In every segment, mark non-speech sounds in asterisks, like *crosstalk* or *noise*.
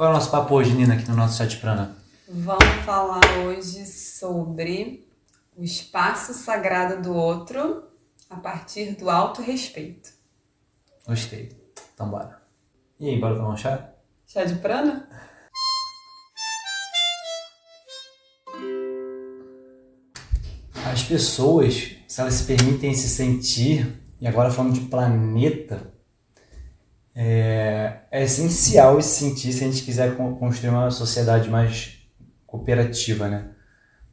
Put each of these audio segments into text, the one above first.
Qual é o nosso papo hoje, Nina, aqui no nosso chat prana? Vamos falar hoje sobre o espaço sagrado do outro a partir do autorrespeito. Gostei. Então bora. E aí, bora tomar um chá? Chá de prana? As pessoas, se elas se permitem se sentir, e agora falando de planeta, é, é essencial se sentir se a gente quiser construir uma sociedade mais cooperativa, né?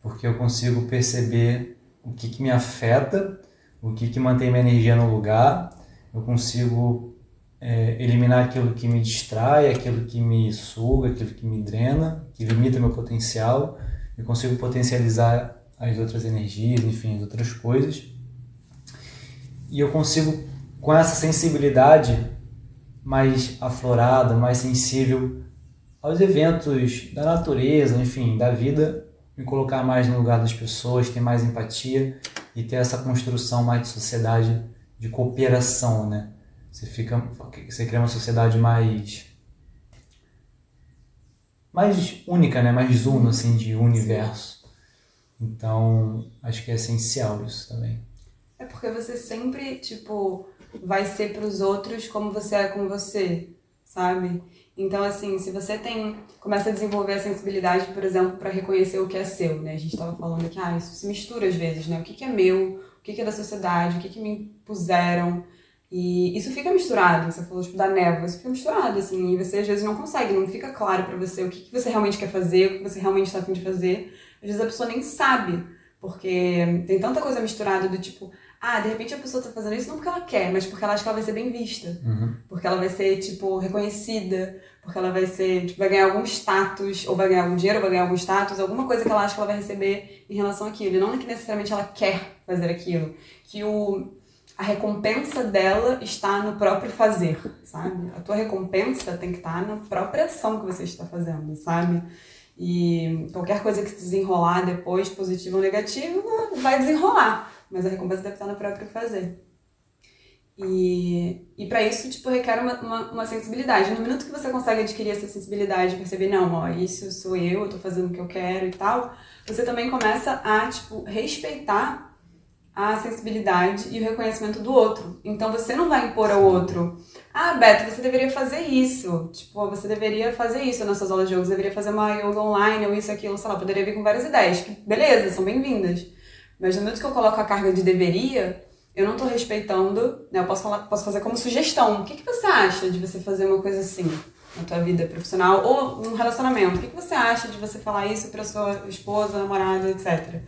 Porque eu consigo perceber o que, que me afeta, o que, que mantém minha energia no lugar, eu consigo é, eliminar aquilo que me distrai, aquilo que me suga, aquilo que me drena, que limita meu potencial, eu consigo potencializar as outras energias, enfim, as outras coisas. E eu consigo, com essa sensibilidade mais aflorada, mais sensível aos eventos da natureza, enfim, da vida, me colocar mais no lugar das pessoas, ter mais empatia e ter essa construção mais de sociedade de cooperação, né? Você fica, você cria uma sociedade mais mais única, né? Mais uno assim de universo. Então, acho que é essencial isso também. É porque você sempre, tipo, vai ser para os outros como você é com você, sabe? Então, assim, se você tem começa a desenvolver a sensibilidade, por exemplo, para reconhecer o que é seu, né? A gente estava falando aqui, ah, isso se mistura às vezes, né? O que, que é meu, o que, que é da sociedade, o que, que me impuseram. E isso fica misturado, você falou tipo da névoa, isso fica misturado, assim, e você às vezes não consegue, não fica claro para você o que, que você realmente quer fazer, o que você realmente está afim de fazer. Às vezes a pessoa nem sabe, porque tem tanta coisa misturada do tipo, ah, de repente a pessoa tá fazendo isso não porque ela quer, mas porque ela acha que ela vai ser bem vista. Uhum. Porque ela vai ser, tipo, reconhecida, porque ela vai ser, tipo, vai ganhar algum status, ou vai ganhar algum dinheiro, ou vai ganhar algum status, alguma coisa que ela acha que ela vai receber em relação àquilo. E não é que necessariamente ela quer fazer aquilo. Que o, a recompensa dela está no próprio fazer, sabe? A tua recompensa tem que estar na própria ação que você está fazendo, sabe? E qualquer coisa que se desenrolar depois, positivo ou negativo, vai desenrolar mas a recompensa deve estar no próprio fazer. E, e para isso, tipo, requer uma, uma, uma, sensibilidade. No minuto que você consegue adquirir essa sensibilidade, perceber, não, ó, isso sou eu, eu tô fazendo o que eu quero e tal, você também começa a, tipo, respeitar a sensibilidade e o reconhecimento do outro. Então você não vai impor ao outro, ah, Beto, você deveria fazer isso. Tipo, você deveria fazer isso nas suas aulas de yoga, você deveria fazer uma yoga online ou isso, aquilo, sei lá, poderia vir com várias ideias. Beleza, são bem-vindas. Mas no momento que eu coloco a carga de deveria, eu não estou respeitando, né? Eu posso, falar, posso fazer como sugestão. O que, que você acha de você fazer uma coisa assim na tua vida profissional ou num relacionamento? O que, que você acha de você falar isso para sua esposa, namorada, etc.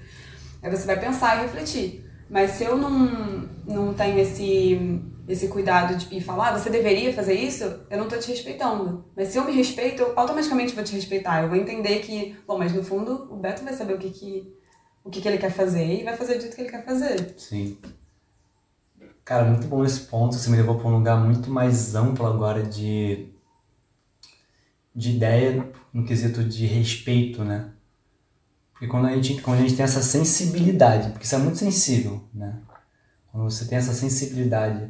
Aí você vai pensar e refletir. Mas se eu não, não tenho esse, esse cuidado de ir falar, ah, você deveria fazer isso, eu não estou te respeitando. Mas se eu me respeito, eu automaticamente vou te respeitar. Eu vou entender que, bom, mas no fundo o Beto vai saber o que, que o que, que ele quer fazer e vai fazer do jeito que ele quer fazer. Sim. Cara, muito bom esse ponto. Você me levou para um lugar muito mais amplo agora de, de ideia no quesito de respeito, né? Porque quando a, gente, quando a gente tem essa sensibilidade, porque isso é muito sensível, né? Quando você tem essa sensibilidade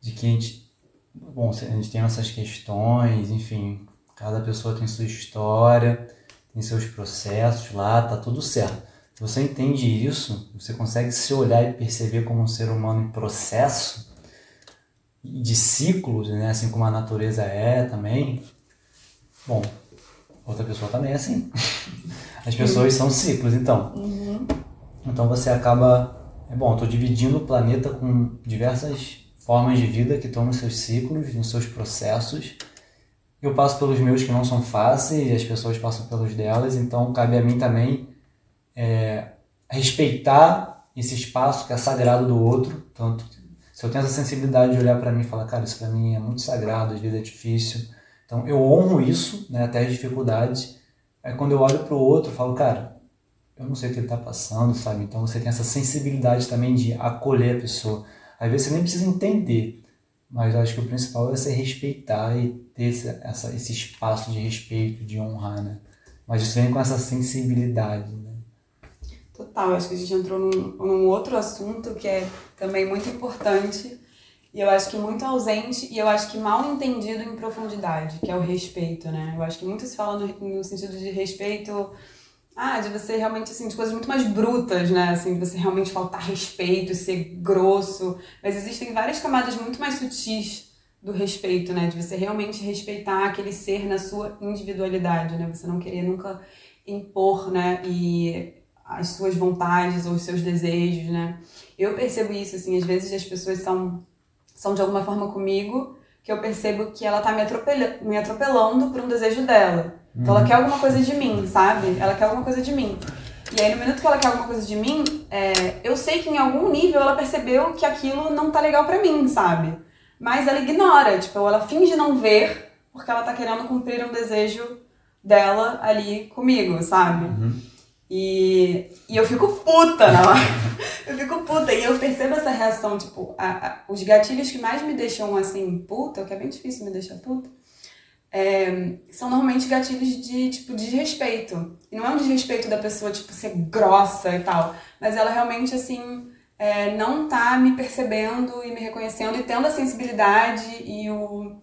de que a gente, bom, a gente tem nossas questões, enfim, cada pessoa tem sua história, tem seus processos lá, tá tudo certo. Se você entende isso, você consegue se olhar e perceber como um ser humano em processo de ciclos, né? assim como a natureza é também. Bom, outra pessoa também é assim. *laughs* As pessoas são ciclos, então. Uhum. Então você acaba. É bom, estou dividindo o planeta com diversas formas de vida que estão nos seus ciclos, nos seus processos eu passo pelos meus que não são fáceis e as pessoas passam pelos delas, então cabe a mim também é, respeitar esse espaço que é sagrado do outro. Tanto se eu tenho essa sensibilidade de olhar para mim e falar, cara, isso para mim é muito sagrado, às vezes é difícil. Então eu honro isso, né, até as dificuldades. Aí quando eu olho para o outro, eu falo, cara, eu não sei o que ele está passando, sabe? Então você tem essa sensibilidade também de acolher a pessoa. Às vezes você nem precisa entender, mas acho que o principal é você respeitar e ter esse, essa, esse espaço de respeito, de honrar, né? Mas isso vem com essa sensibilidade, né? Total, acho que a gente entrou num, num outro assunto que é também muito importante, E eu acho que muito ausente e eu acho que mal entendido em profundidade, que é o respeito, né? Eu acho que muito se fala no, no sentido de respeito, ah, de você realmente, assim, de coisas muito mais brutas, né? Assim, de você realmente faltar respeito, ser grosso. Mas existem várias camadas muito mais sutis do respeito, né? De você realmente respeitar aquele ser na sua individualidade, né? Você não querer nunca impor, né? E as suas vontades ou os seus desejos, né? Eu percebo isso, assim, às vezes as pessoas são são de alguma forma comigo, que eu percebo que ela tá me, atropelando, me atropelando por um desejo dela. Então ela uhum. quer alguma coisa de mim, sabe? Ela quer alguma coisa de mim. E aí, no minuto que ela quer alguma coisa de mim, é, eu sei que em algum nível ela percebeu que aquilo não tá legal para mim, sabe? Mas ela ignora, tipo, ela finge não ver, porque ela tá querendo cumprir um desejo dela ali comigo, sabe? Uhum. E, e eu fico puta na *laughs* hora. eu fico puta. E eu percebo essa reação, tipo, a, a, os gatilhos que mais me deixam assim, puta, que é bem difícil me deixar puta, é, são normalmente gatilhos de, tipo, desrespeito. E não é um desrespeito da pessoa, tipo, ser grossa e tal, mas ela realmente, assim, é, não tá me percebendo e me reconhecendo e tendo a sensibilidade e o.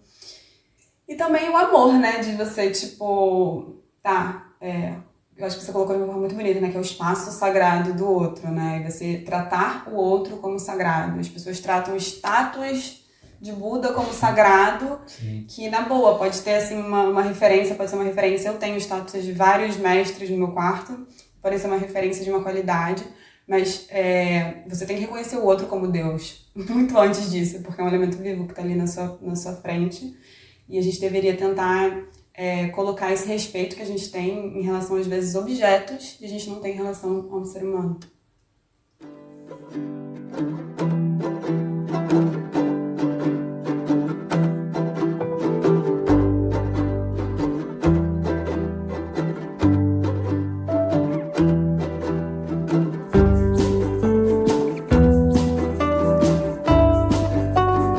E também o amor, né? De você, tipo, tá, é, eu acho que você colocou de uma forma muito bonita, né? Que é o espaço sagrado do outro, né? E você tratar o outro como sagrado. As pessoas tratam o status de Buda como sagrado, Sim. que na boa pode ter assim uma, uma referência, pode ser uma referência. Eu tenho status de vários mestres no meu quarto, pode ser uma referência de uma qualidade, mas é, você tem que reconhecer o outro como Deus, *laughs* muito antes disso, porque é um elemento vivo que está ali na sua, na sua frente. E a gente deveria tentar é, colocar esse respeito que a gente tem em relação, às vezes, objetos e a gente não tem em relação a um ser humano.